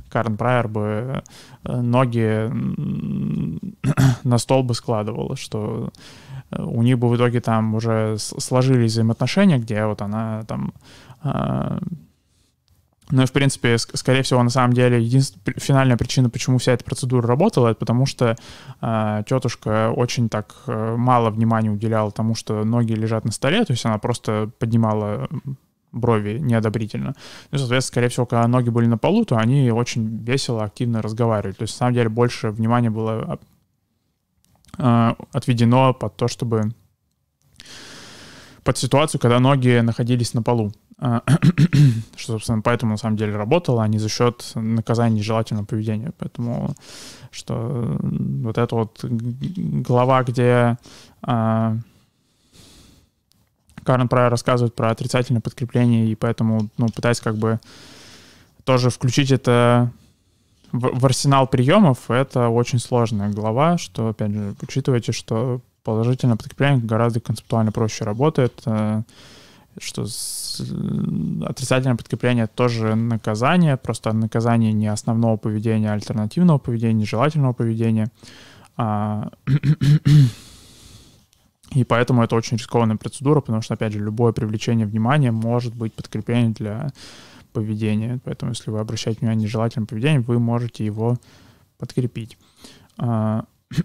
Карен Прайер бы э, ноги на стол бы складывала, что э, у них бы в итоге там уже сложились взаимоотношения, где вот она там а, ну и, в принципе, скорее всего, на самом деле, единственная финальная причина, почему вся эта процедура работала, это потому что э, тетушка очень так э, мало внимания уделяла тому, что ноги лежат на столе, то есть она просто поднимала брови неодобрительно. Ну, соответственно, скорее всего, когда ноги были на полу, то они очень весело, активно разговаривали. То есть, на самом деле, больше внимания было э, отведено под то, чтобы под ситуацию, когда ноги находились на полу. А, что, собственно, поэтому на самом деле работало, а не за счет наказания нежелательного поведения. Поэтому что вот эта вот глава, где а, Карен Прайер рассказывает про отрицательное подкрепление, и поэтому, ну, пытаясь как бы тоже включить это в, в арсенал приемов, это очень сложная глава, что, опять же, учитывайте, что положительное подкрепление гораздо концептуально проще работает, э, что с, отрицательное подкрепление тоже наказание, просто наказание не основного поведения, а альтернативного поведения, нежелательного поведения. А, и поэтому это очень рискованная процедура, потому что, опять же, любое привлечение внимания может быть подкреплением для поведения. Поэтому, если вы обращаете внимание на нежелательное поведение, вы можете его подкрепить. А,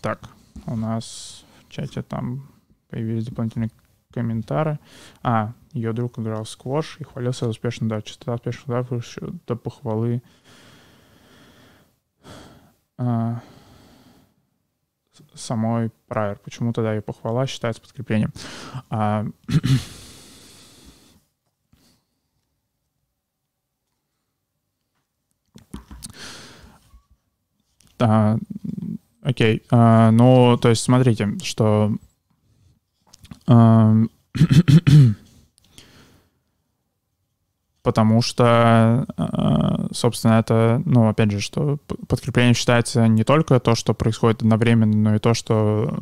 так, у нас в чате там появились дополнительные комментарии. А, ее друг играл в сквош и хвалился успешно, да, частота успешных ударов еще до похвалы. А, самой Прайер. Почему тогда ее похвала считается подкреплением? А, а, Окей. А, ну, то есть, смотрите, что... А, потому что, а, собственно, это, ну, опять же, что подкрепление считается не только то, что происходит одновременно, но и то, что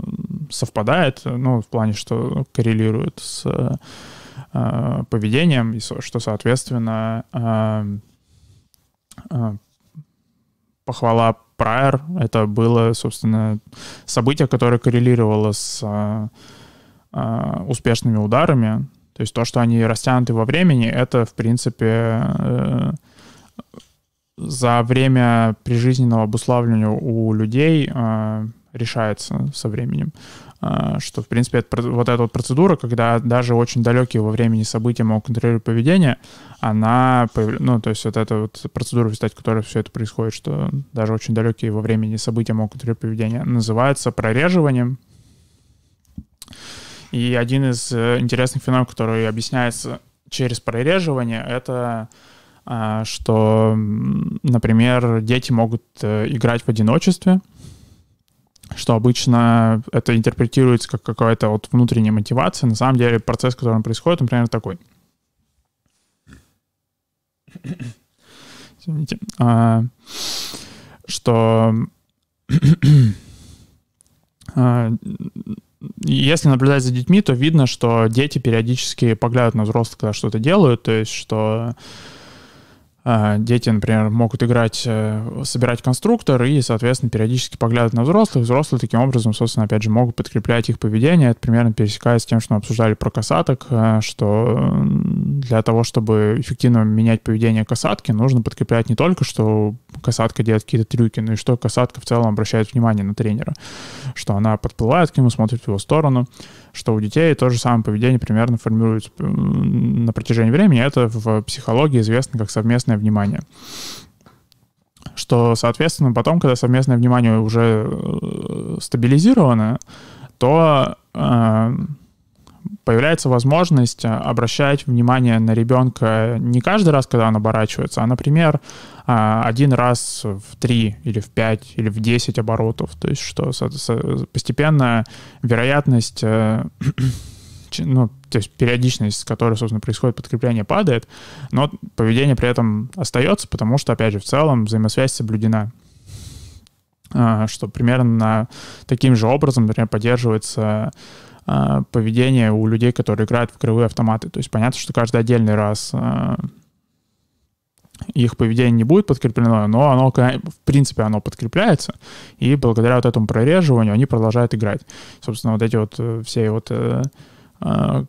совпадает, ну, в плане, что коррелирует с а, поведением, и что, соответственно, а, похвала Прайер. Это было, собственно, событие, которое коррелировало с а, а, успешными ударами. То есть то, что они растянуты во времени, это, в принципе, э, за время прижизненного обуславливания у людей э, решается со временем. А, что, в принципе, это, вот эта вот процедура, когда даже очень далекие во времени события могут контролировать поведение, она, ну, то есть вот эта вот процедура, в результате которой все это происходит, что даже очень далекие во времени события могут контролировать поведение, называется прореживанием. И один из э, интересных феноменов, который объясняется через прореживание, это а, что, например, дети могут э, играть в одиночестве, что обычно это интерпретируется как какая-то вот внутренняя мотивация. На самом деле процесс, который происходит, он примерно такой. Извините. А, что а, если наблюдать за детьми, то видно, что дети периодически поглядывают на взрослых, когда что-то делают, то есть что дети, например, могут играть, э, собирать конструктор и, соответственно, периодически поглядывать на взрослых. Взрослые таким образом, собственно, опять же, могут подкреплять их поведение. Это примерно пересекается с тем, что мы обсуждали про касаток, э, что для того, чтобы эффективно менять поведение касатки, нужно подкреплять не только, что касатка делает какие-то трюки, но и что касатка в целом обращает внимание на тренера, что она подплывает к нему, смотрит в его сторону, что у детей то же самое поведение примерно формируется на протяжении времени. Это в психологии известно как совместное внимание. что, соответственно, потом, когда совместное внимание уже э, стабилизировано, то э, появляется возможность обращать внимание на ребенка не каждый раз, когда он оборачивается, а, например, э, один раз в три или в пять или в десять оборотов. То есть что постепенно вероятность э, ну, то есть периодичность, с которой, собственно, происходит подкрепление, падает, но поведение при этом остается, потому что, опять же, в целом взаимосвязь соблюдена. А, что примерно таким же образом, например, поддерживается а, поведение у людей, которые играют в игровые автоматы. То есть понятно, что каждый отдельный раз а, их поведение не будет подкреплено, но оно, в принципе, оно подкрепляется, и благодаря вот этому прореживанию они продолжают играть. Собственно, вот эти вот э, все вот э, а,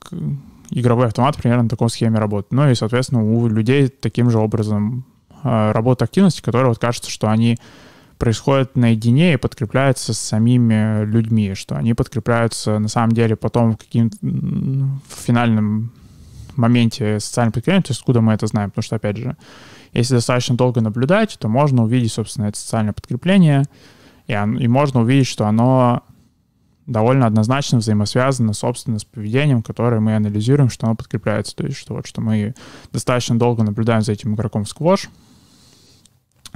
игровой автомат примерно на такой схеме работает. Ну и, соответственно, у людей таким же образом а, работает активности, которые вот кажется, что они происходят наедине и подкрепляются с самими людьми, что они подкрепляются на самом деле потом в каким в финальном моменте социального подкрепления, то есть откуда мы это знаем, потому что, опять же, если достаточно долго наблюдать, то можно увидеть, собственно, это социальное подкрепление, и, и можно увидеть, что оно довольно однозначно взаимосвязано, собственно, с поведением, которое мы анализируем, что оно подкрепляется. То есть, что, вот, что мы достаточно долго наблюдаем за этим игроком в сквош,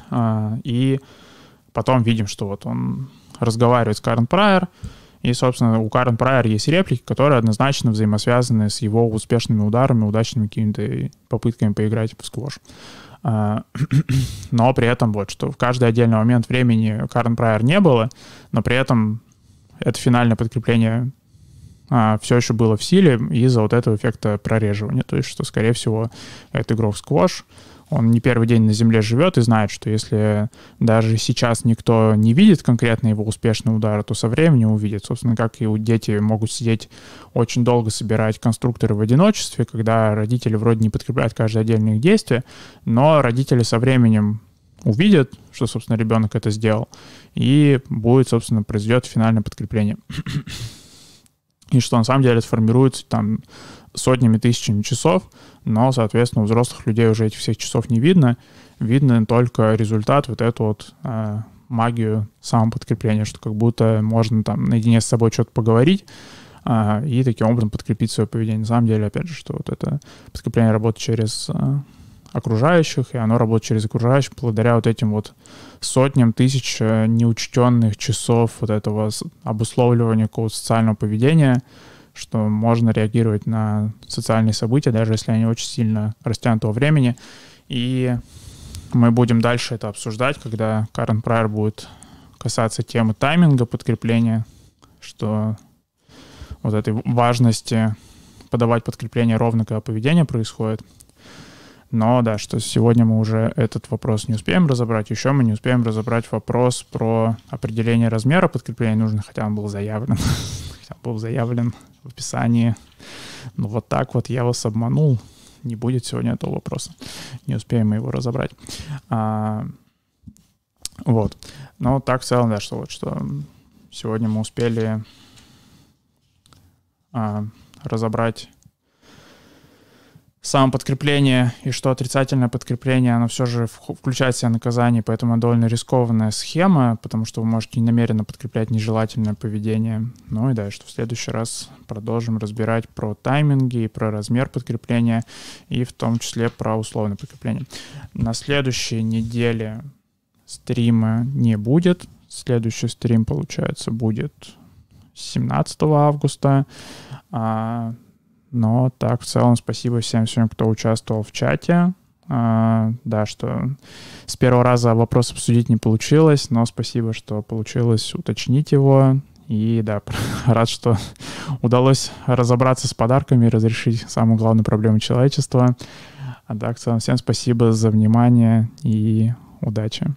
а, и потом видим, что вот он разговаривает с Карен Прайер, и, собственно, у Карен Прайер есть реплики, которые однозначно взаимосвязаны с его успешными ударами, удачными какими-то попытками поиграть в сквош. А, но при этом вот, что в каждый отдельный момент времени Карен Прайер не было, но при этом это финальное подкрепление а, все еще было в силе из-за вот этого эффекта прореживания. То есть, что, скорее всего, это игрок сквош, он не первый день на земле живет и знает, что если даже сейчас никто не видит конкретно его успешный удар, то со временем увидит. Собственно, как и у дети могут сидеть очень долго собирать конструкторы в одиночестве, когда родители вроде не подкрепляют каждое отдельное их действие, но родители со временем увидят, что, собственно, ребенок это сделал, и будет, собственно, произойдет финальное подкрепление. И что на самом деле сформируется там сотнями, тысячами часов, но, соответственно, у взрослых людей уже этих всех часов не видно. Видно только результат, вот эту вот э, магию самоподкрепления, что как будто можно там наедине с собой что-то поговорить, э, и таким образом подкрепить свое поведение. На самом деле, опять же, что вот это подкрепление работает через э, окружающих, и оно работает через окружающих благодаря вот этим вот сотням тысяч э, неучтенных часов вот этого обусловливания какого-то социального поведения, что можно реагировать на социальные события, даже если они очень сильно растянуты во времени. И мы будем дальше это обсуждать, когда Карен Прайер будет касаться темы тайминга подкрепления, что вот этой важности подавать подкрепление ровно, когда поведение происходит — но да, что сегодня мы уже этот вопрос не успеем разобрать. Еще мы не успеем разобрать вопрос про определение размера подкрепления нужно, хотя он был заявлен. хотя он был заявлен в описании. Ну вот так вот я вас обманул. Не будет сегодня этого вопроса. Не успеем мы его разобрать. А, вот. Но так в целом, да, что вот что сегодня мы успели а, разобрать самоподкрепление и что отрицательное подкрепление, оно все же включает в себя наказание, поэтому довольно рискованная схема, потому что вы можете намеренно подкреплять нежелательное поведение. Ну и да, что в следующий раз продолжим разбирать про тайминги и про размер подкрепления, и в том числе про условное подкрепление. На следующей неделе стрима не будет. Следующий стрим, получается, будет 17 августа. Но так, в целом, спасибо всем, всем, кто участвовал в чате. А, да, что с первого раза вопрос обсудить не получилось, но спасибо, что получилось уточнить его. И да, рад, что удалось разобраться с подарками и разрешить самую главную проблему человечества. А да, в целом, всем спасибо за внимание и удачи.